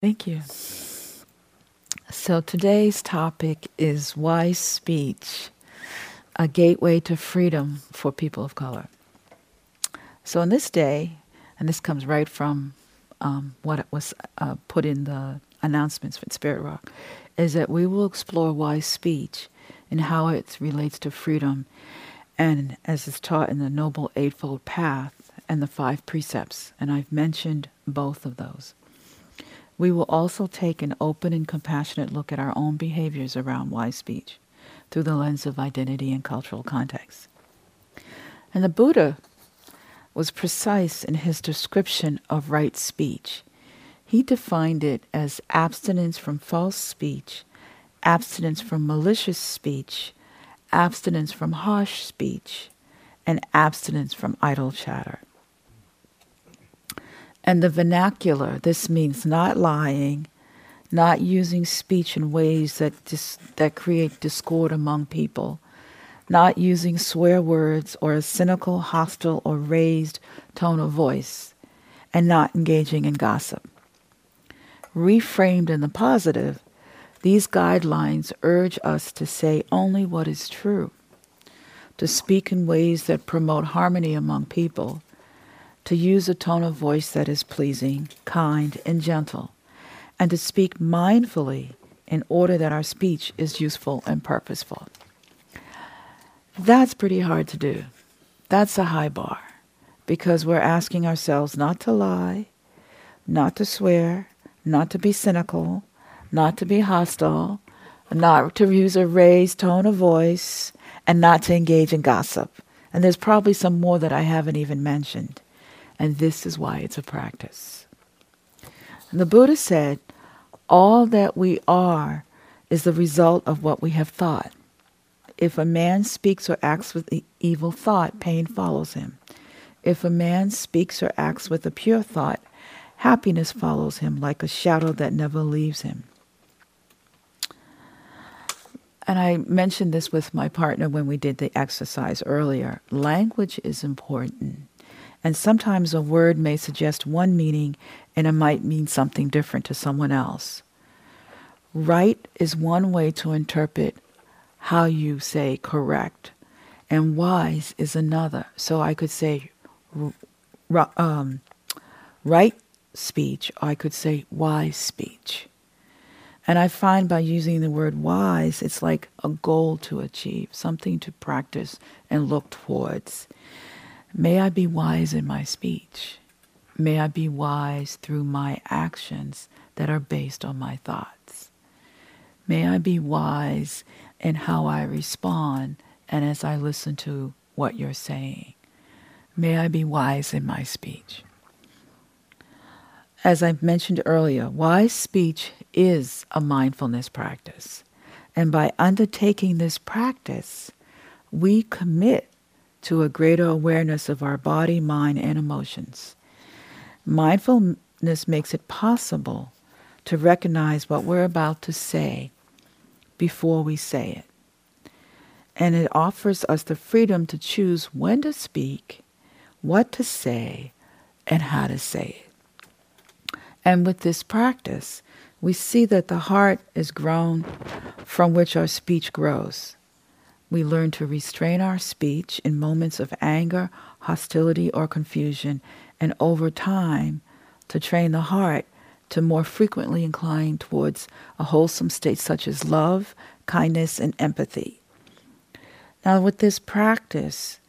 Thank you. So today's topic is wise speech, a gateway to freedom for people of color. So in this day, and this comes right from um, what was uh, put in the announcements for Spirit Rock, is that we will explore wise speech and how it relates to freedom, and as is taught in the Noble Eightfold Path and the Five Precepts. And I've mentioned both of those. We will also take an open and compassionate look at our own behaviors around wise speech through the lens of identity and cultural context. And the Buddha was precise in his description of right speech. He defined it as abstinence from false speech, abstinence from malicious speech, abstinence from harsh speech, and abstinence from idle chatter. And the vernacular, this means not lying, not using speech in ways that, dis- that create discord among people, not using swear words or a cynical, hostile, or raised tone of voice, and not engaging in gossip. Reframed in the positive, these guidelines urge us to say only what is true, to speak in ways that promote harmony among people, to use a tone of voice that is pleasing, kind, and gentle, and to speak mindfully in order that our speech is useful and purposeful. That's pretty hard to do. That's a high bar because we're asking ourselves not to lie, not to swear, not to be cynical, not to be hostile, not to use a raised tone of voice, and not to engage in gossip. And there's probably some more that I haven't even mentioned. And this is why it's a practice. And the Buddha said, All that we are is the result of what we have thought. If a man speaks or acts with evil thought, pain follows him. If a man speaks or acts with a pure thought, happiness follows him like a shadow that never leaves him. And I mentioned this with my partner when we did the exercise earlier. Language is important. And sometimes a word may suggest one meaning and it might mean something different to someone else. Right is one way to interpret how you say correct, and wise is another. So I could say um, right speech, I could say wise speech. And I find by using the word wise, it's like a goal to achieve, something to practice and look towards. May I be wise in my speech. May I be wise through my actions that are based on my thoughts. May I be wise in how I respond and as I listen to what you're saying. May I be wise in my speech. As I mentioned earlier, wise speech is a mindfulness practice. And by undertaking this practice, we commit to a greater awareness of our body, mind, and emotions. Mindfulness makes it possible to recognize what we're about to say before we say it. And it offers us the freedom to choose when to speak, what to say, and how to say it. And with this practice, we see that the heart is grown from which our speech grows. We learn to restrain our speech in moments of anger, hostility, or confusion, and over time, to train the heart to more frequently incline towards a wholesome state such as love, kindness, and empathy. Now, with this practice,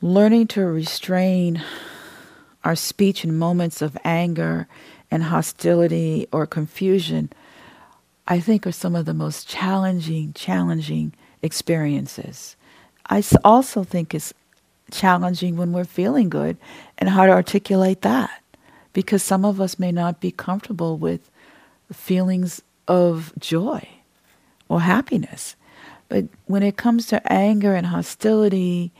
learning to restrain our speech in moments of anger and hostility or confusion I think are some of the most challenging, challenging experiences. I also think it's challenging when we're feeling good and how to articulate that because some of us may not be comfortable with feelings of joy or happiness. But when it comes to anger and hostility,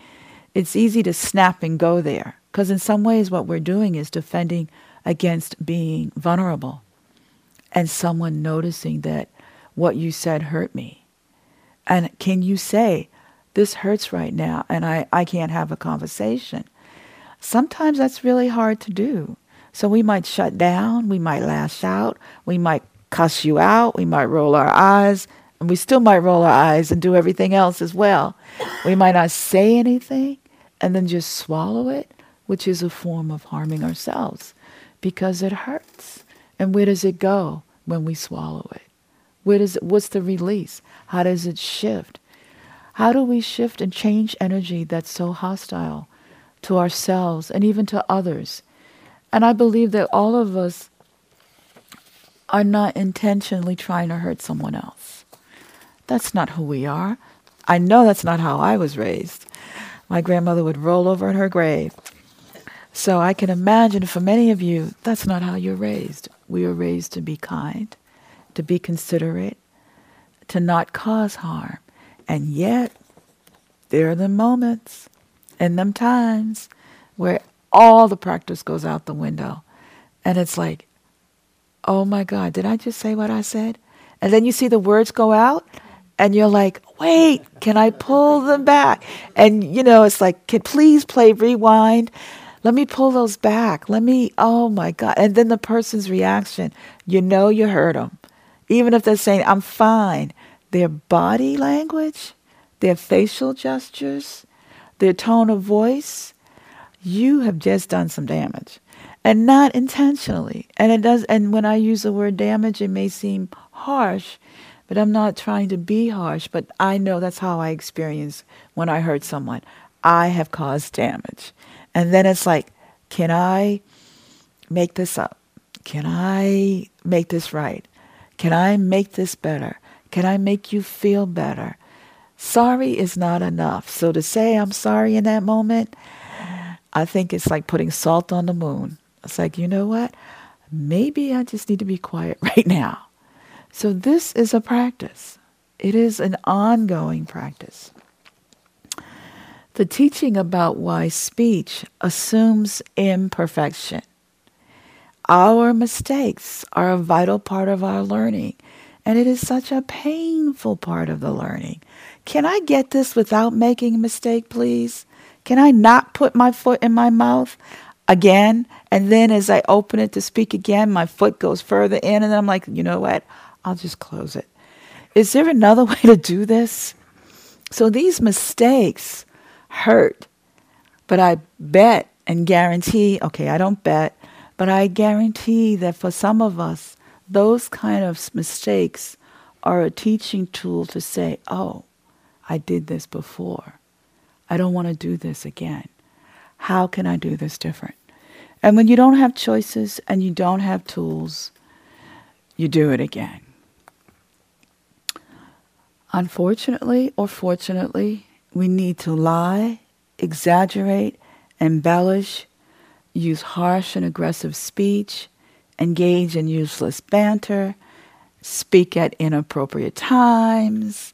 it's easy to snap and go there because in some ways what we're doing is defending against being vulnerable and someone noticing that what you said hurt me. And can you say, this hurts right now and I, I can't have a conversation? Sometimes that's really hard to do So we might shut down, we might lash out, we might cuss you out, we might roll our eyes, and we still might roll our eyes and do everything else as well. We might not say anything and then just swallow it, which is a form of harming ourselves because it hurts. And where does it go when we swallow it? Where does it, what's the release? How does it shift? How do we shift and change energy that's so hostile to ourselves and even to others? And I believe that all of us are not intentionally trying to hurt someone else. That's not who we are. I know that's not how I was raised. My grandmother would roll over in her grave. So I can imagine for many of you, that's not how you're raised. We are raised to be kind, to be considerate, to not cause harm. And yet, there are the moments and them times where all the practice goes out the window. And it's like, oh my God, did I just say what I said? And then you see the words go out, and you're like, wait, can I pull them back? And, you know, it's like, can please play rewind? Let me pull those back. Let me, oh my God. And then the person's reaction, you know you hurt them. Even if they're saying, I'm fine, their body language, their facial gestures, their tone of voice, you have just done some damage. And not intentionally. And it does and when I use the word damage it may seem harsh, but I'm not trying to be harsh, but I know that's how I experience when I hurt someone. I have caused damage. And then it's like, can I make this up? Can I make this right? Can I make this better? Can I make you feel better? Sorry is not enough. So to say I'm sorry in that moment, I think it's like putting salt on the moon. It's like, you know what? Maybe I just need to be quiet right now. So this is a practice. It is an ongoing practice. The teaching about wise speech assumes imperfection. Our mistakes are a vital part of our learning, and it is such a painful part of the learning. Can I get this without making a mistake, please? Can I not put my foot in my mouth again? And then as I open it to speak again, my foot goes further in, and then I'm like, you know what? I'll just close it. Is there another way to do this? So these mistakes hurt, but I bet and guarantee, okay, I don't bet, but I guarantee that for some of us, those kind of mistakes are a teaching tool to say, oh, I did this before. I don't want to do this again. How can I do this different? And when you don't have choices and you don't have tools, you do it again. Unfortunately or fortunately, we need to lie, exaggerate, embellish, use harsh and aggressive speech, engage in useless banter, speak at inappropriate times,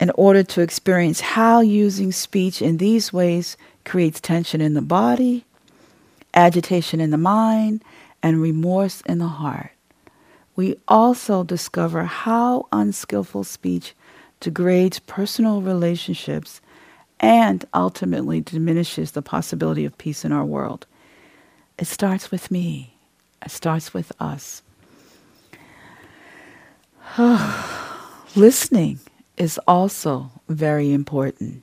in order to experience how using speech in these ways creates tension in the body, agitation in the mind, and remorse in the heart. We also discover how unskillful speech degrades personal relationships, and ultimately diminishes the possibility of peace in our world. It starts with me. It starts with us. Listening is also very important.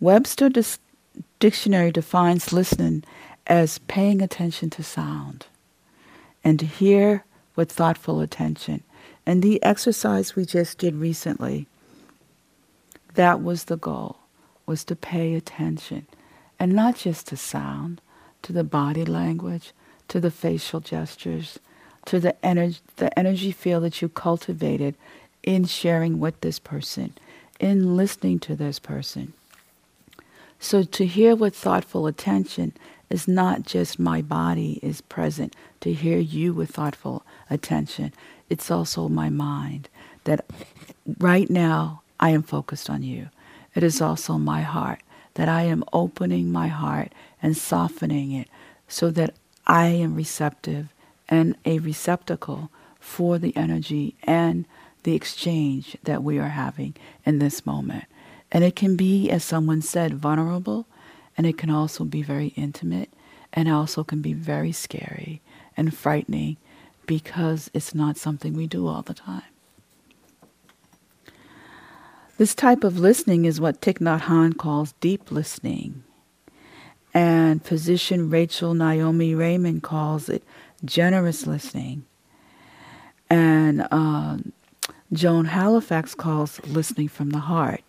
Webster dis- Dictionary defines listening as paying attention to sound and to hear with thoughtful attention and the exercise we just did recently, that was the goal, was to pay attention. And not just to sound, to the body language, to the facial gestures, to the energy, the energy field that you cultivated in sharing with this person, in listening to this person. So to hear with thoughtful attention is not just my body is present, to hear you with thoughtful attention it's also my mind that right now I am focused on you. It is also my heart that I am opening my heart and softening it so that I am receptive and a receptacle for the energy and the exchange that we are having in this moment. And it can be, as someone said, vulnerable, and it can also be very intimate, and also can be very scary and frightening because it's not something we do all the time. This type of listening is what Thich Nhat Hanh calls deep listening. And physician Rachel Naomi Remen calls it generous listening. And uh, Joan Halifax calls listening from the heart.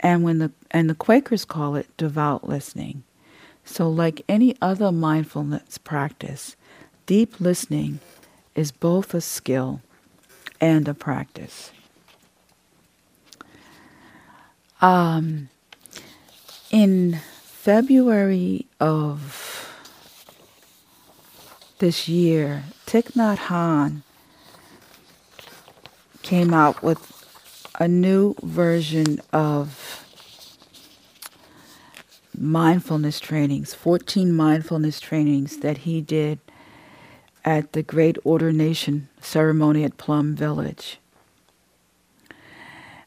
And when the and the Quakers call it devout listening. So like any other mindfulness practice, deep listening is both a skill and a practice. Um, in February of this year, Thich Nhat Hanh came out with a new version of mindfulness trainings, 14 mindfulness trainings that he did at the Great Ordination ceremony at Plum Village.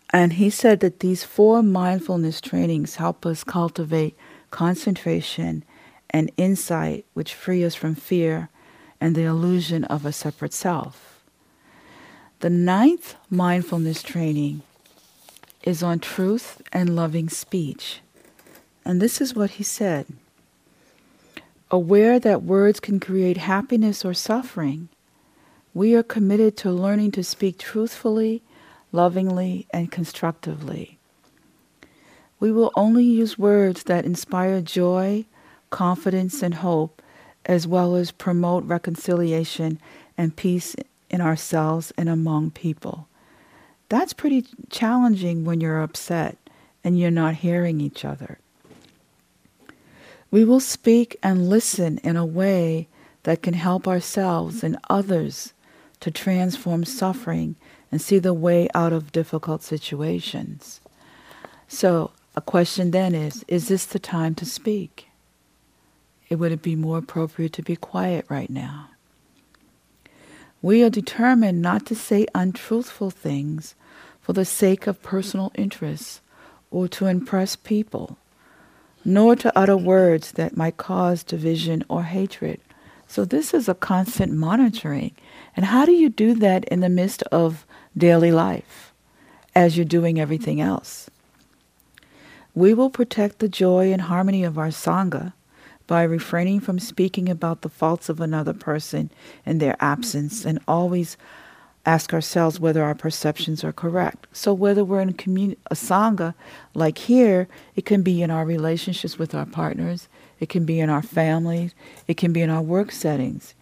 And he said that these four mindfulness trainings help us cultivate concentration and insight, which free us from fear and the illusion of a separate self. The ninth mindfulness training is on truth and loving speech. And this is what he said Aware that words can create happiness or suffering, we are committed to learning to speak truthfully, lovingly, and constructively. We will only use words that inspire joy, confidence, and hope, as well as promote reconciliation and peace in ourselves and among people. That's pretty challenging when you're upset and you're not hearing each other. We will speak and listen in a way that can help ourselves and others to transform suffering and see the way out of difficult situations. So, a question then is Is this the time to speak? It would it be more appropriate to be quiet right now? We are determined not to say untruthful things for the sake of personal interests or to impress people nor to utter words that might cause division or hatred. So this is a constant monitoring. And how do you do that in the midst of daily life as you're doing everything else? We will protect the joy and harmony of our Sangha by refraining from speaking about the faults of another person in their absence and always ask ourselves whether our perceptions are correct. So whether we're in a, sangha, like here, it can be in our relationships with our partners, it can be in our families, it can be in our work settings.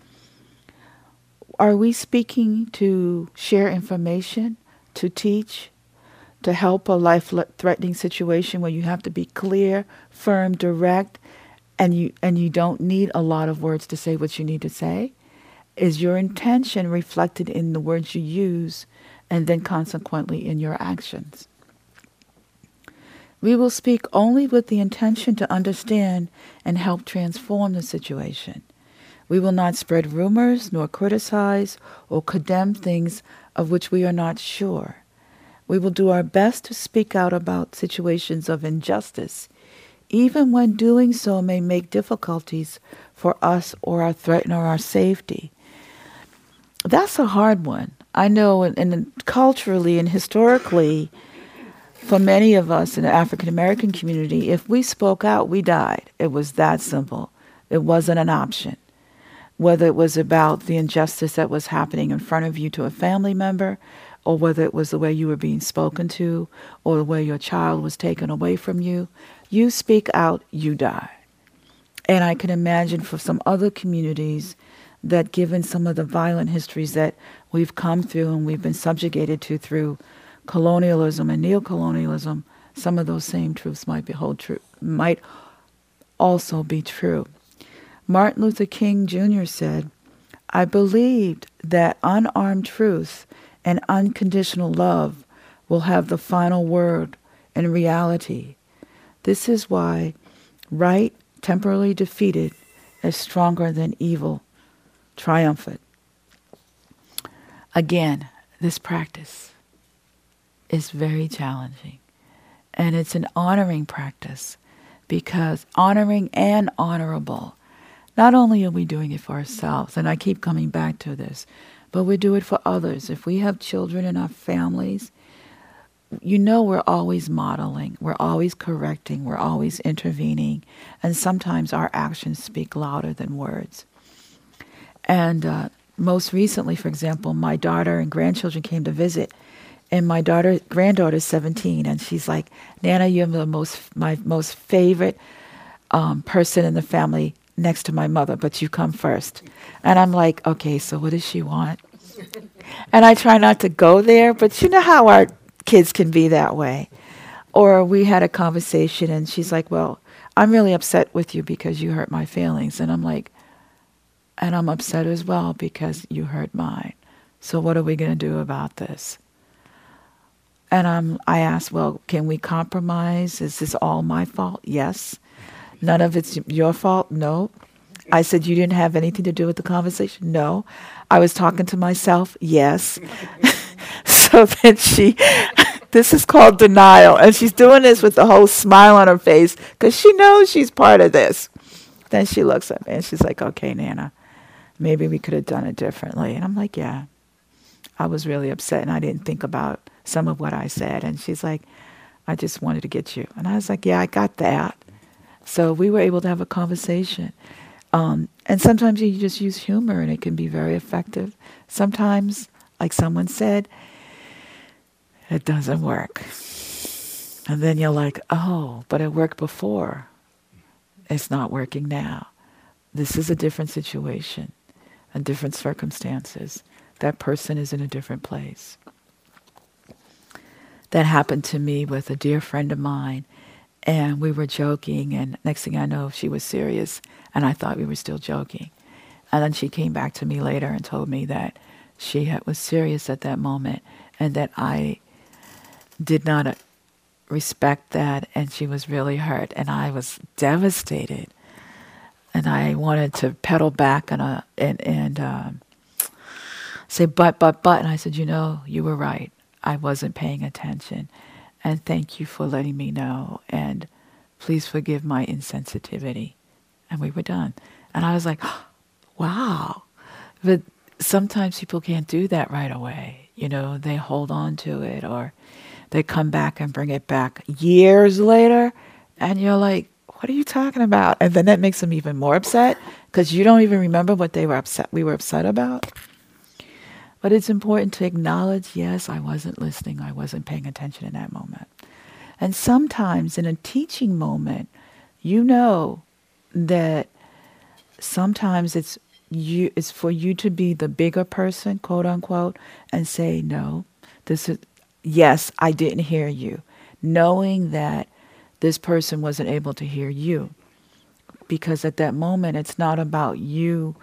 Are we speaking to share information, to teach, to help a life-threatening situation where you have to be clear, firm, direct, and you and you don't need a lot of words to say what you need to say? Is your intention reflected in the words you use and then consequently in your actions. We will speak only with the intention to understand and help transform the situation. We will not spread rumors nor criticize or condemn things of which we are not sure. We will do our best to speak out about situations of injustice, even when doing so may make difficulties for us or threaten our safety. That's a hard one. I know, and, culturally and historically, for many of us in the African American community, if we spoke out, we died. It was that simple. It wasn't an option. Whether it was about the injustice that was happening in front of you to a family member, or whether it was the way you were being spoken to, or the way your child was taken away from you, you speak out, you die. And I can imagine for some other communities, that given some of the violent histories that we've come through and we've been subjugated to through colonialism and neocolonialism, some of those same truths might be hold true, might also be true. Martin Luther King Jr. said, I believed that unarmed truth and unconditional love will have the final word in reality. This is why right, temporarily defeated, is stronger than evil triumphant. Again, this practice is very challenging. And it's an honoring practice because honoring and honorable. not only are we doing it for ourselves, and I keep coming back to this, but we do it for others. If we have children in our families, you know we're always modeling, we're always correcting, we're always intervening, and sometimes our actions speak louder than words. And uh, most recently, for example, my daughter and grandchildren came to visit, and my daughter granddaughter is 17, and she's like, "Nana, you're the most my most favorite um, person in the family next to my mother, but you come first. And I'm like, okay, so what does she want? and I try not to go there, but you know how our kids can be that way. Or we had a conversation and she's like, well, I'm really upset with you because you hurt my feelings. And I'm like, and I'm upset as well because you hurt mine. So what are we going to do about this? And I'm, I asked, well, can we compromise? Is this all my fault? Yes. None of it's your fault? No. I said, You didn't have anything to do with the conversation? No. I was talking to myself? Yes. so then she, this is called denial. And she's doing this with the whole smile on her face because she knows she's part of this. Then she looks at me and she's like, Okay, Nana, maybe we could have done it differently. And I'm like, Yeah. I was really upset and I didn't think about some of what I said. And she's like, I just wanted to get you. And I was like, Yeah, I got that. So we were able to have a conversation. Um, and sometimes you just use humor and it can be very effective. Sometimes, like someone said, it doesn't work. And then you're like, oh, but it worked before. It's not working now. This is a different situation, a different circumstances. That person is in a different place. That happened to me with a dear friend of mine and we were joking, and next thing I know, she was serious, and I thought we were still joking. And then she came back to me later and told me that she had, was serious at that moment, and that I did not uh, respect that, and she was really hurt, and I was devastated. And I wanted to pedal back and uh, and and um, say but but but, and I said, you know, you were right. I wasn't paying attention and thank you for letting me know. And please forgive my insensitivity. And we were done. And I was like, wow. But sometimes people can't do that right away. You know, they hold on to it or they come back and bring it back years later. And you're like, what are you talking about? And then that makes them even more upset because you don't even remember what they were upset we were upset about. But it's important to acknowledge yes, I wasn't listening, I wasn't paying attention in that moment. And sometimes in a teaching moment, you know that sometimes it's you it's for you to be the bigger person, quote unquote, and say, No, this is yes, I didn't hear you. Knowing that this person wasn't able to hear you. Because at that moment it's not about you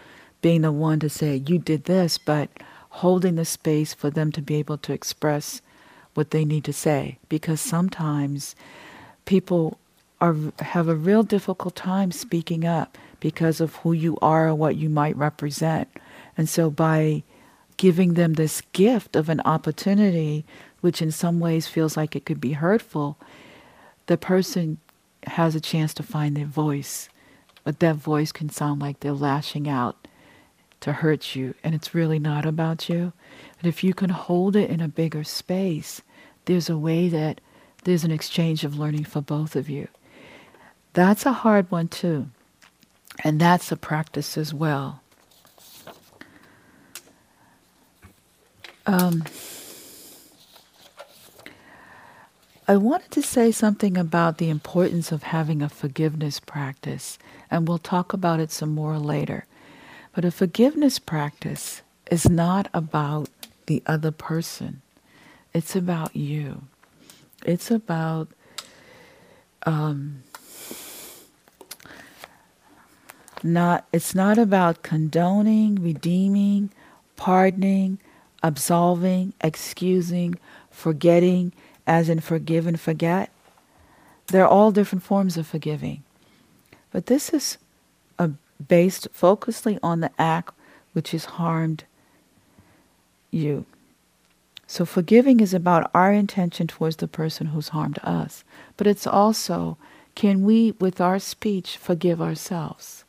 being the one to say, You did this, but holding the space for them to be able to express what they need to say because sometimes people are have a real difficult time speaking up because of who you are or what you might represent. And so by giving them this gift of an opportunity which in some ways feels like it could be hurtful, the person has a chance to find their voice. But that voice can sound like they're lashing out to hurt you, and it's really not about you. But if you can hold it in a bigger space, there's a way that there's an exchange of learning for both of you. That's a hard one, too. And that's a practice as well. Um, I wanted to say something about the importance of having a forgiveness practice, and we'll talk about it some more later. But a forgiveness practice is not about the other person. It's about you. It's about um, not. It's not about condoning, redeeming, pardoning, absolving, excusing, forgetting, as in forgive and forget. They're all different forms of forgiving. But this is a based focusly on the act which has harmed you. So forgiving is about our intention towards the person who's harmed us. But it's also, can we, with our speech, forgive ourselves?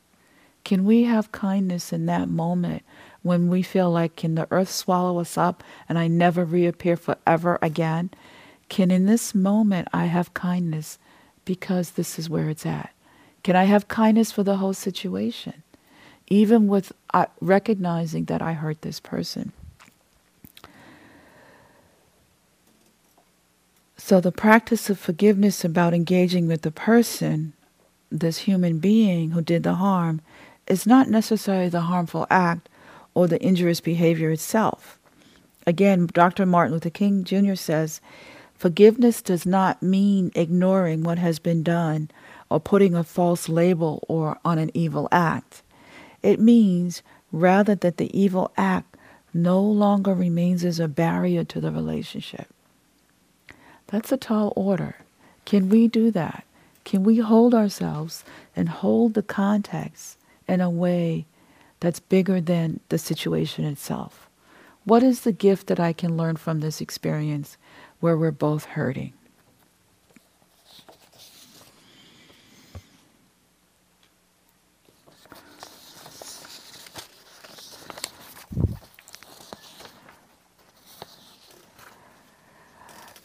Can we have kindness in that moment when we feel like, can the earth swallow us up and I never reappear forever again? Can in this moment I have kindness because this is where it's at? Can I have kindness for the whole situation? Even with uh, recognizing that I hurt this person. So the practice of forgiveness about engaging with the person, this human being who did the harm, is not necessarily the harmful act or the injurious behavior itself. Again, Dr. Martin Luther King Jr. says, forgiveness does not mean ignoring what has been done or putting a false label or on an evil act. It means rather that the evil act no longer remains as a barrier to the relationship. That's a tall order. Can we do that? Can we hold ourselves and hold the context in a way that's bigger than the situation itself? What is the gift that I can learn from this experience where we're both hurting?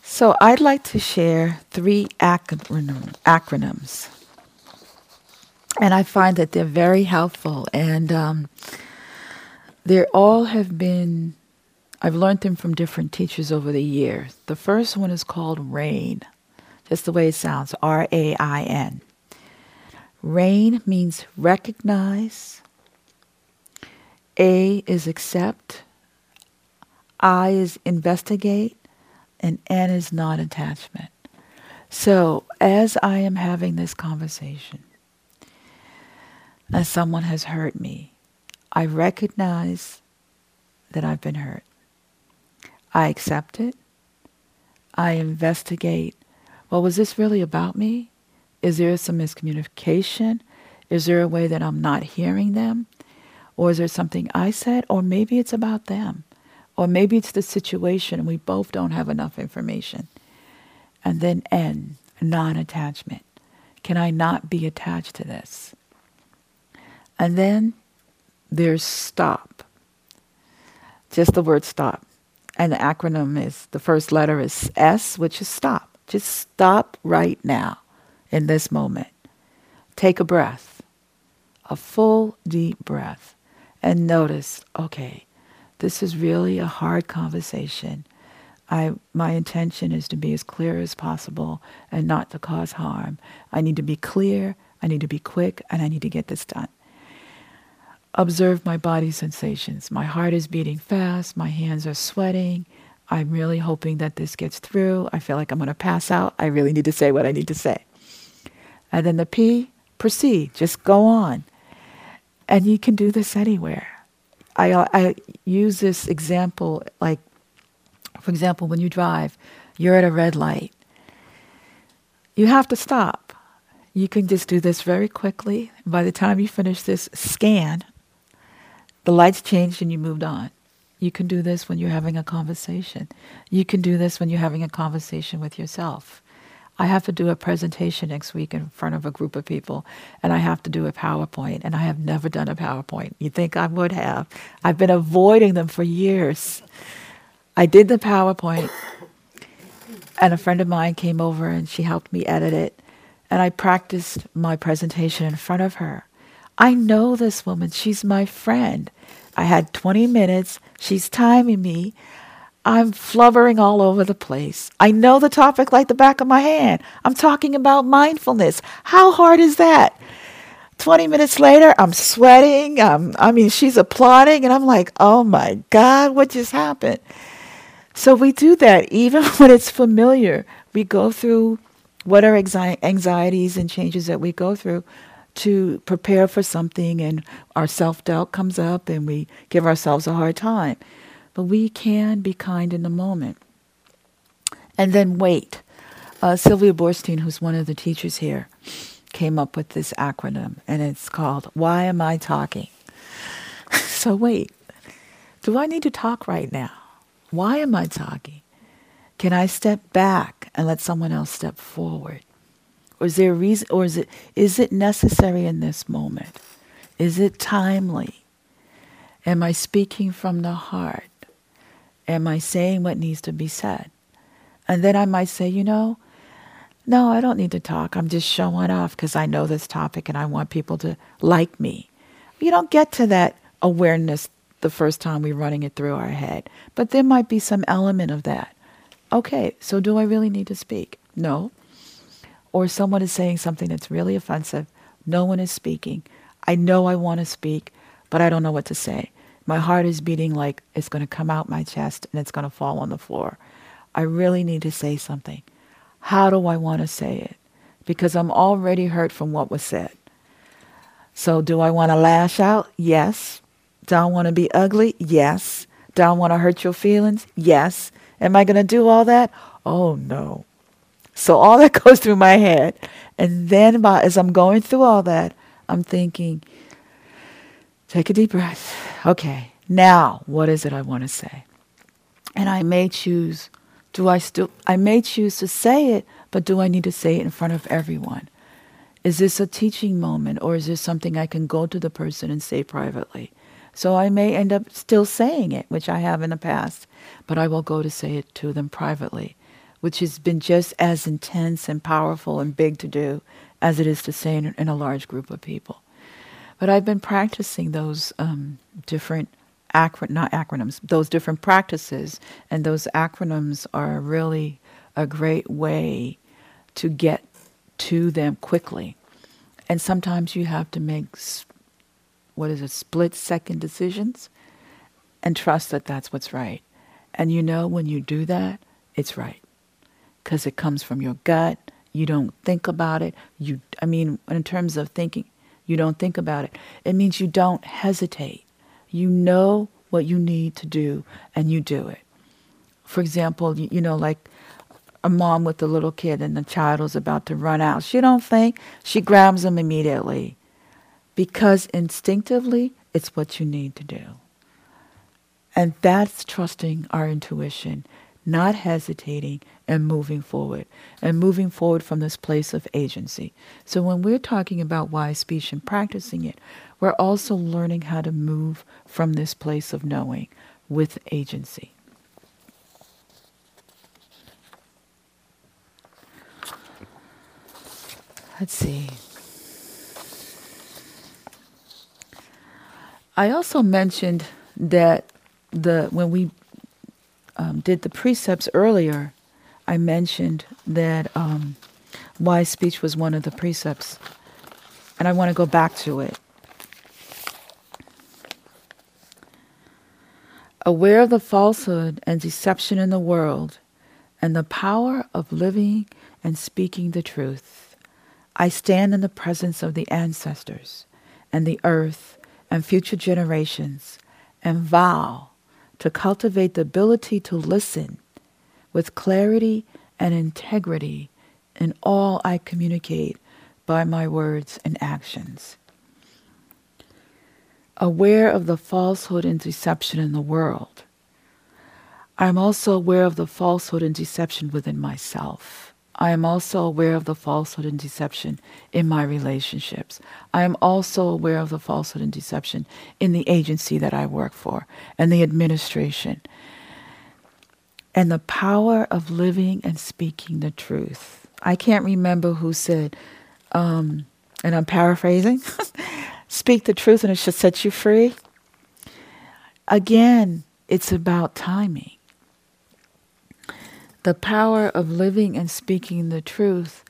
So I'd like to share three acronym, acronyms. And I find that they're very helpful. And um, they all have been, I've learned them from different teachers over the years. The first one is called RAIN, just the way it sounds R A I N. RAIN means recognize, A is accept, I is investigate, and N is non attachment. So, as I am having this conversation, as someone has hurt me, I recognize that I've been hurt. I accept it. I investigate. Well, was this really about me? Is there some miscommunication? Is there a way that I'm not hearing them? Or is there something I said? Or maybe it's about them. Or maybe it's the situation and we both don't have enough information. And then N, non attachment. Can I not be attached to this? And then there's stop. Just the word stop. And the acronym is the first letter is S, which is stop. Just stop right now in this moment. Take a breath, a full, deep breath, and notice okay, this is really a hard conversation. I, my intention is to be as clear as possible and not to cause harm. I need to be clear, I need to be quick, and I need to get this done. Observe my body sensations. My heart is beating fast, my hands are sweating. I'm really hoping that this gets through. I feel like I'm going to pass out. I really need to say what I need to say. And then the P, proceed. Just go on. And you can do this anywhere. I, I use this example like, for example, when you drive, you're at a red light. You have to stop. You can just do this very quickly. By the time you finish this scan, the lights changed and you moved on. You can do this when you're having a conversation. You can do this when you're having a conversation with yourself. I have to do a presentation next week in front of a group of people, and I have to do a PowerPoint, and I have never done a PowerPoint. You think I would have? I've been avoiding them for years. I did the PowerPoint, and a friend of mine came over and she helped me edit it, and I practiced my presentation in front of her. I know this woman, she's my friend. I had 20 minutes, she's timing me. I'm flubbering all over the place. I know the topic like the back of my hand. I'm talking about mindfulness. How hard is that? 20 minutes later, I'm sweating. Um, I mean, she's applauding, and I'm like, oh my God, what just happened? So we do that even when it's familiar. We go through what are anxieties and changes that we go through to prepare for something, and our self doubt comes up, and we give ourselves a hard time but we can be kind in the moment. And then wait. Uh, Sylvia Boorstein, who's one of the teachers here, came up with this acronym, and it's called Why Am I Talking? so wait. Do I need to talk right now? Why am I talking? Can I step back and let someone else step forward? Or is there a reason or is it is it necessary in this moment? Is it timely? Am I speaking from the heart? Am I saying what needs to be said? And then I might say, you know, no, I don't need to talk. I'm just showing off because I know this topic and I want people to like me. You don't get to that awareness the first time we're running it through our head, but there might be some element of that. Okay, so do I really need to speak? No. Or someone is saying something that's really offensive. No one is speaking. I know I want to speak, but I don't know what to say. My heart is beating like it's going to come out my chest and it's going to fall on the floor. I really need to say something. How do I want to say it? Because I'm already hurt from what was said. So, do I want to lash out? Yes. Do I want to be ugly? Yes. Do I want to hurt your feelings? Yes. Am I going to do all that? Oh, no. So, all that goes through my head. And then, as I'm going through all that, I'm thinking, take a deep breath. Okay, now, what is it I want to say? And I may choose do I still, I may choose to say it, but do I need to say it in front of everyone? Is this a teaching moment or is this something I can go to the person and say privately? So I may end up still saying it, which I have in the past, but I will go to say it to them privately, which has been just as intense and powerful and big to do as it is to say in, in a large group of people. But I've been practicing those um, different acron- not acronyms, those different practices. And those acronyms are really a great way to get to them quickly. And sometimes you have to make, what is it, split second decisions and trust that that's what's right. And you know when you do that, it's right. Because it comes from your gut. You don't think about it. You, I mean, in terms of thinking, you don't think about it. It means you don't hesitate. You know what you need to do and you do it. For example, you, you know, like a mom with a little kid and the child is about to run out. She don't think, she grabs them immediately because instinctively it's what you need to do. And that's trusting our intuition, not hesitating and moving forward, and moving forward from this place of agency. So when we're talking about wise speech and practicing it, we're also learning how to move from this place of knowing with agency. Let's see. I also mentioned that the when we um, did the precepts earlier, I mentioned that um, wise speech was one of the precepts, and I want to go back to it. aware of the falsehood and deception in the world and the power of living and speaking the truth, I stand in the presence of the ancestors and the earth and future generations and vow to cultivate the ability to listen with clarity and integrity in all I communicate by my words and actions aware of the falsehood and deception in the world. I'm also aware of the falsehood and deception within myself. I am also aware of the falsehood and deception in my relationships. I am also aware of the falsehood and deception in the agency that I work for and the administration. And the power of living and speaking the truth. I can't remember who said, um, and I'm paraphrasing, Speak the truth and it should set you free. Again, it's about timing. The power of living and speaking the truth,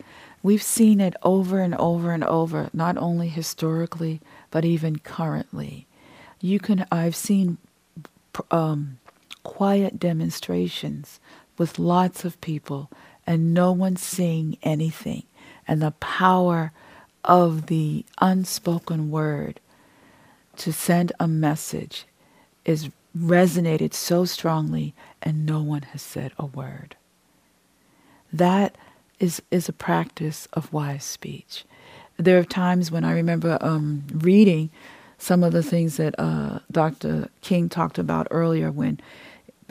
we've seen it over and over and over, not only historically, but even currently. You can, I've seen um, quiet demonstrations with lots of people and no one saying anything. And the power of the unspoken word to send a message is resonated so strongly and no one has said a word. That is, is a practice of wise speech. There are times when I remember um, reading some of the things that uh, Dr. King talked about earlier when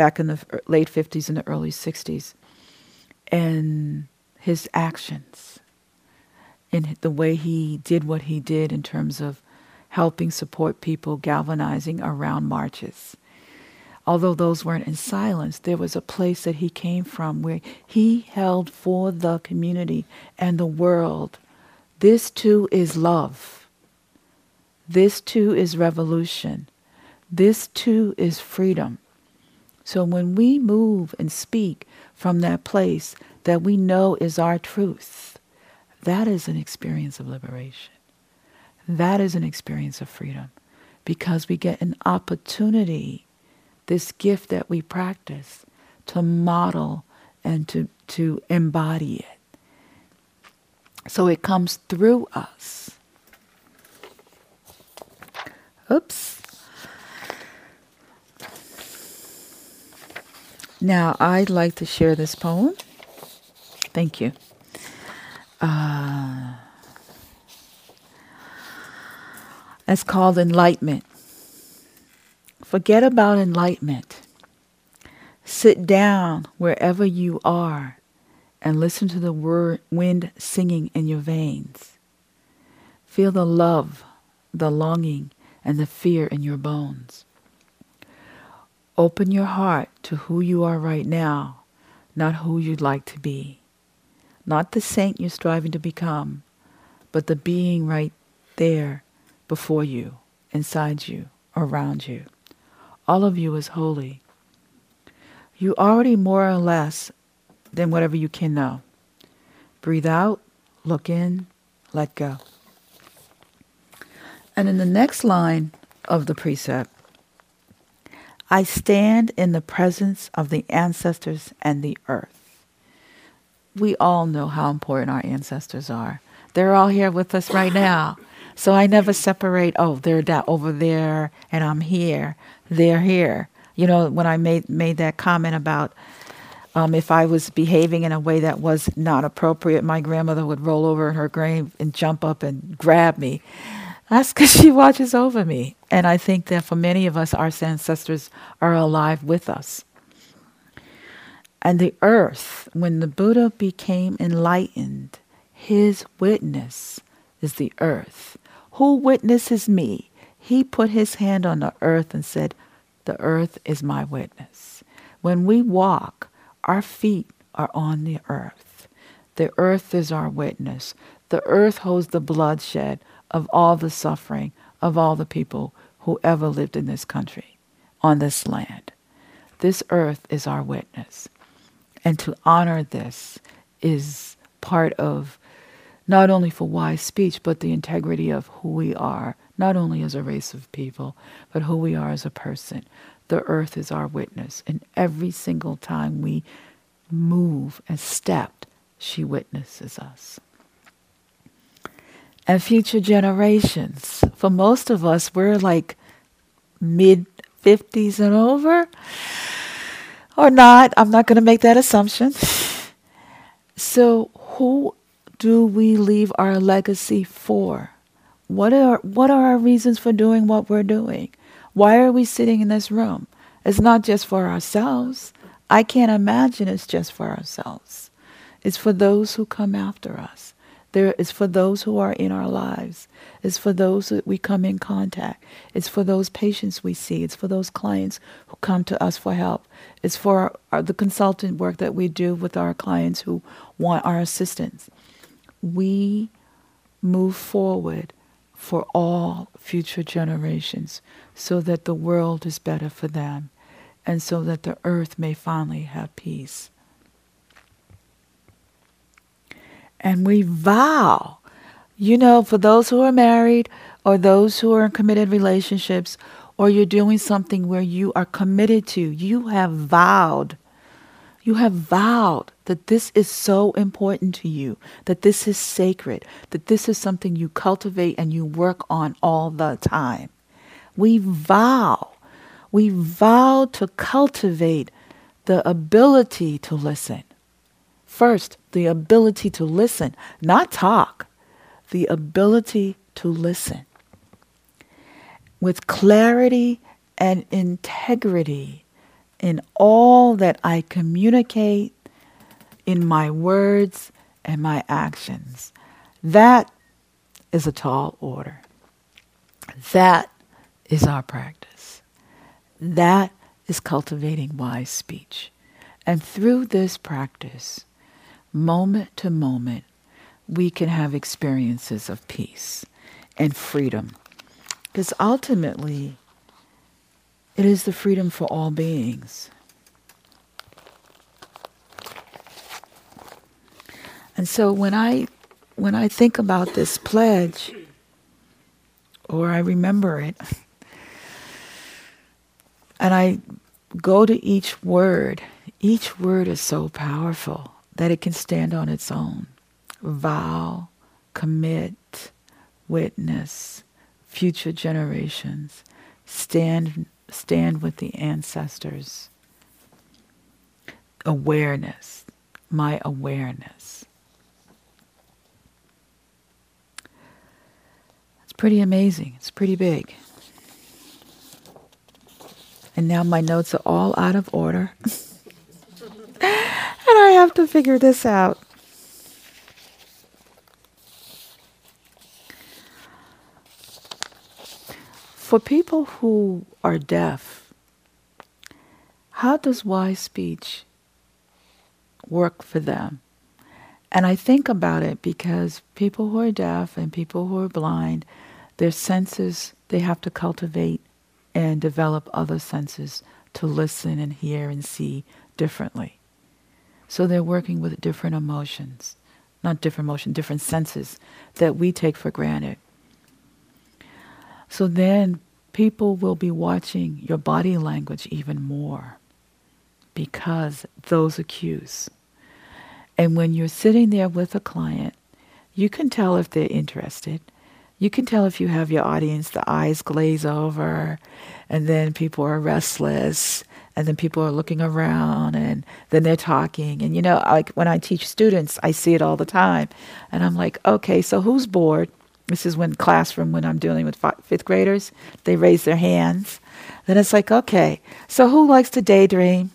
back in the late 50s and the early 60s and his actions and the way he did what he did in terms of helping support people, galvanizing around marches. Although those weren't in silence, there was a place that he came from where he held for the community and the world. This too is love. This too is revolution. This too is freedom. So when we move and speak from that place that we know is our truth, that is an experience of liberation. That is an experience of freedom because we get an opportunity, this gift that we practice, to model and to, to embody it. So it comes through us. Oops. Now, I'd like to share this poem. Thank you. Uh, it's called Enlightenment. Forget about enlightenment. Sit down wherever you are and listen to the wind singing in your veins. Feel the love, the longing, and the fear in your bones. Open your heart to who you are right now, not who you'd like to be not the saint you're striving to become, but the being right there before you, inside you, around you. All of you is holy. You already more or less than whatever you can know. Breathe out, look in, let go. And in the next line of the precept, I stand in the presence of the ancestors and the earth we all know how important our ancestors are. They're all here with us right now. So I never separate, oh, they're that over there and I'm here. They're here. You know, when I made made that comment about um, if I was behaving in a way that was not appropriate, my grandmother would roll over in her grave and jump up and grab me. That's because she watches over me. And I think that for many of us, our ancestors are alive with us. And the earth, when the Buddha became enlightened, his witness is the earth. Who witnesses me? He put his hand on the earth and said, The earth is my witness. When we walk, our feet are on the earth. The earth is our witness. The earth holds the bloodshed of all the suffering of all the people who ever lived in this country, on this land. This earth is our witness. And to honor this is part of not only for wise speech, but the integrity of who we are, not only as a race of people, but who we are as a person. The earth is our witness. And every single time we move and step, she witnesses us. And future generations, for most of us, we're like mid 50s and over or not. I'm not going to make that assumption. So, who do we leave our legacy for? What are what are our reasons for doing what we're doing? Why are we sitting in this room? It's not just for ourselves. I can't imagine it's just for ourselves. It's for those who come after us. There is for those who are in our lives. It's for those that we come in contact. It's for those patients we see. It's for those clients who come to us for help. It's for our, our, the consultant work that we do with our clients who want our assistance. We move forward for all future generations so that the world is better for them and so that the earth may finally have peace. And we vow. You know, for those who are married or those who are in committed relationships, or you're doing something where you are committed to, you have vowed. You have vowed that this is so important to you, that this is sacred, that this is something you cultivate and you work on all the time. We vow. We vow to cultivate the ability to listen First, the ability to listen, not talk, the ability to listen with clarity and integrity in all that I communicate in my words and my actions. That is a tall order. That is our practice. That is cultivating wise speech. And through this practice, moment to moment, we can have experiences of peace and freedom. Because ultimately, it is the freedom for all beings. And so when I when I think about this pledge or I remember it and I go to each word, each word is so powerful that it can stand on its own. Vow, commit, witness, future generations, stand stand with the ancestors. Awareness, my awareness. It's pretty amazing. It's pretty big. And now my notes are all out of order. and I have to figure this out. For people who are deaf, how does wise speech work for them? And I think about it because people who are deaf and people who are blind, their senses, they have to cultivate and develop other senses to listen and hear and see differently. So they're working with different emotions, not different emotions, different senses that we take for granted. So then people will be watching your body language even more because those cues. And when you're sitting there with a client, you can tell if they're interested. You can tell if you have your audience, the eyes glaze over, and then people are restless, and then people are looking around, and then they're talking. And you know, like when I teach students, I see it all the time. And I'm like, okay, so who's bored? This is when classroom, when I'm dealing with fifth graders, they raise their hands. Then it's like, okay, so who likes to daydream?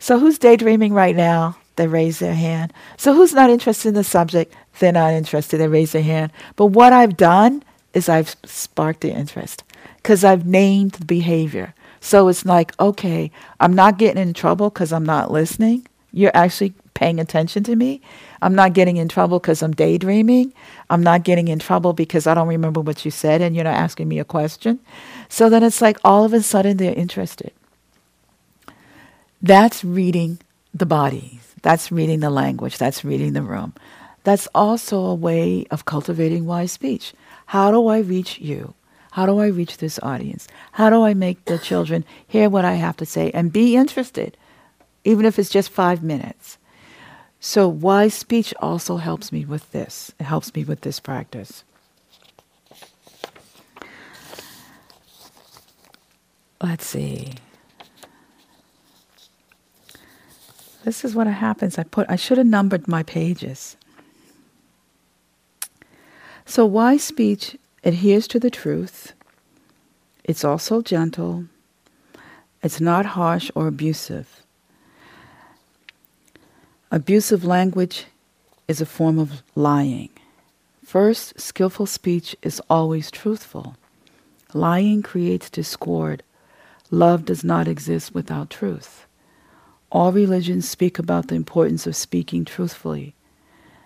So who's daydreaming right now? They raise their hand. So who's not interested in the subject? They're not interested. They raise their hand. But what I've done is I've sparked the interest because I've named the behavior. So it's like, okay, I'm not getting in trouble because I'm not listening. You're actually paying attention to me. I'm not getting in trouble because I'm daydreaming. I'm not getting in trouble because I don't remember what you said and you're not asking me a question. So then it's like all of a sudden they're interested. That's reading the body. That's reading the language. That's reading the room. That's also a way of cultivating wise speech. How do I reach you? How do I reach this audience? How do I make the children hear what I have to say and be interested, even if it's just five minutes? So, wise speech also helps me with this. It helps me with this practice. Let's see. This is what happens. I put I should have numbered my pages. So wise speech adheres to the truth. It's also gentle. It's not harsh or abusive. Abusive language is a form of lying. First, skillful speech is always truthful. Lying creates discord. Love does not exist without truth. All religions speak about the importance of speaking truthfully.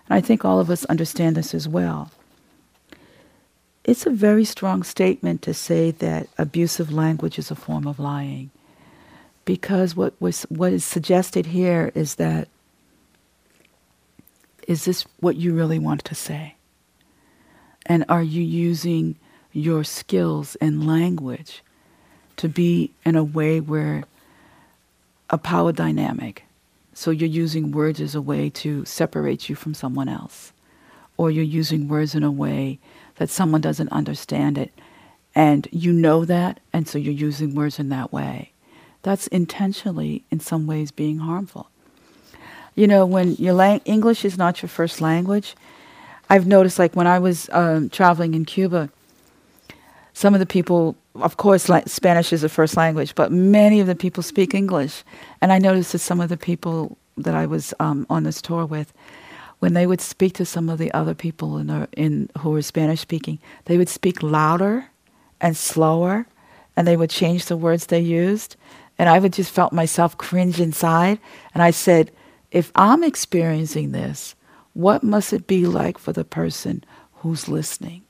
And I think all of us understand this as well. It's a very strong statement to say that abusive language is a form of lying. Because what, was, what is suggested here is that is this what you really want to say? And are you using your skills and language to be in a way where a power dynamic? So you're using words as a way to separate you from someone else. Or you're using words in a way that someone doesn't understand it. And you know that, and so you're using words in that way. That's intentionally, in some ways, being harmful you know, when your lang- English is not your first language, I've noticed like when I was um, traveling in Cuba, some of the people, of course, like Spanish is the first language, but many of the people speak English. And I noticed that some of the people that I was um, on this tour with, when they would speak to some of the other people in, in who were Spanish speaking, they would speak louder and slower, and they would change the words they used. And I would just felt myself cringe inside. And I said, if I'm experiencing this, what must it be like for the person who's listening?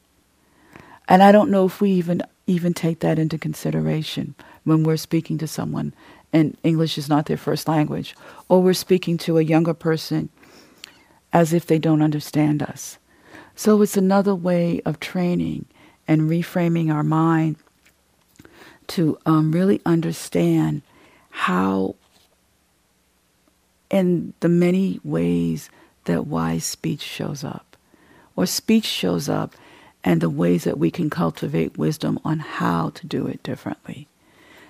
And I don't know if we even even take that into consideration when we're speaking to someone and English is not their first language, or we're speaking to a younger person as if they don't understand us. So it's another way of training and reframing our mind to um, really understand how, in the many ways that wise speech shows up, or speech shows up, and the ways that we can cultivate wisdom on how to do it differently.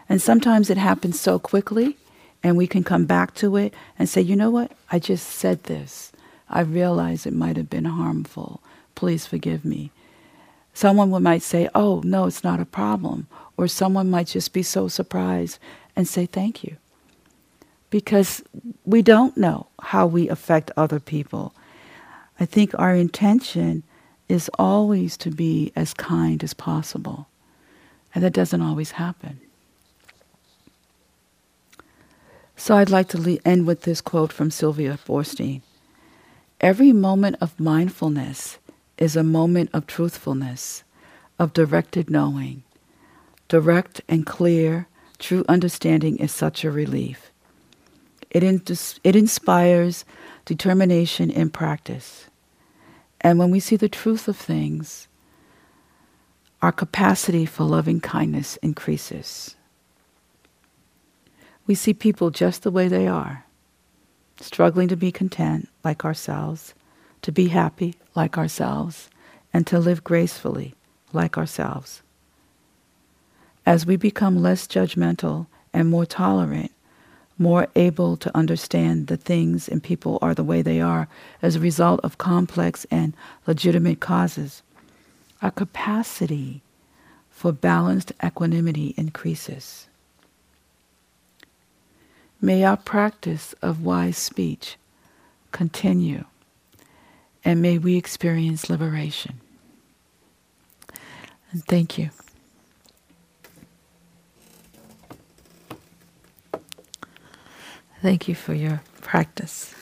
And sometimes it happens so quickly, and we can come back to it and say, you know what? I just said this. I realize it might have been harmful. Please forgive me. Someone might say, oh, no, it's not a problem. Or someone might just be so surprised and say, thank you. Because we don't know how we affect other people. I think our intention is always to be as kind as possible. And that doesn't always happen. So I'd like to end with this quote from Sylvia Boorstein. Every moment of mindfulness is a moment of truthfulness, of directed knowing. Direct and clear, true understanding is such a relief. It, ins- it inspires determination in practice. And when we see the truth of things, our capacity for loving kindness increases. We see people just the way they are, struggling to be content like ourselves, to be happy like ourselves, and to live gracefully like ourselves. As we become less judgmental and more tolerant, more able to understand the things and people are the way they are as a result of complex and legitimate causes, our capacity for balanced equanimity increases. May our practice of wise speech continue, and may we experience liberation. And thank you. Thank you for your practice.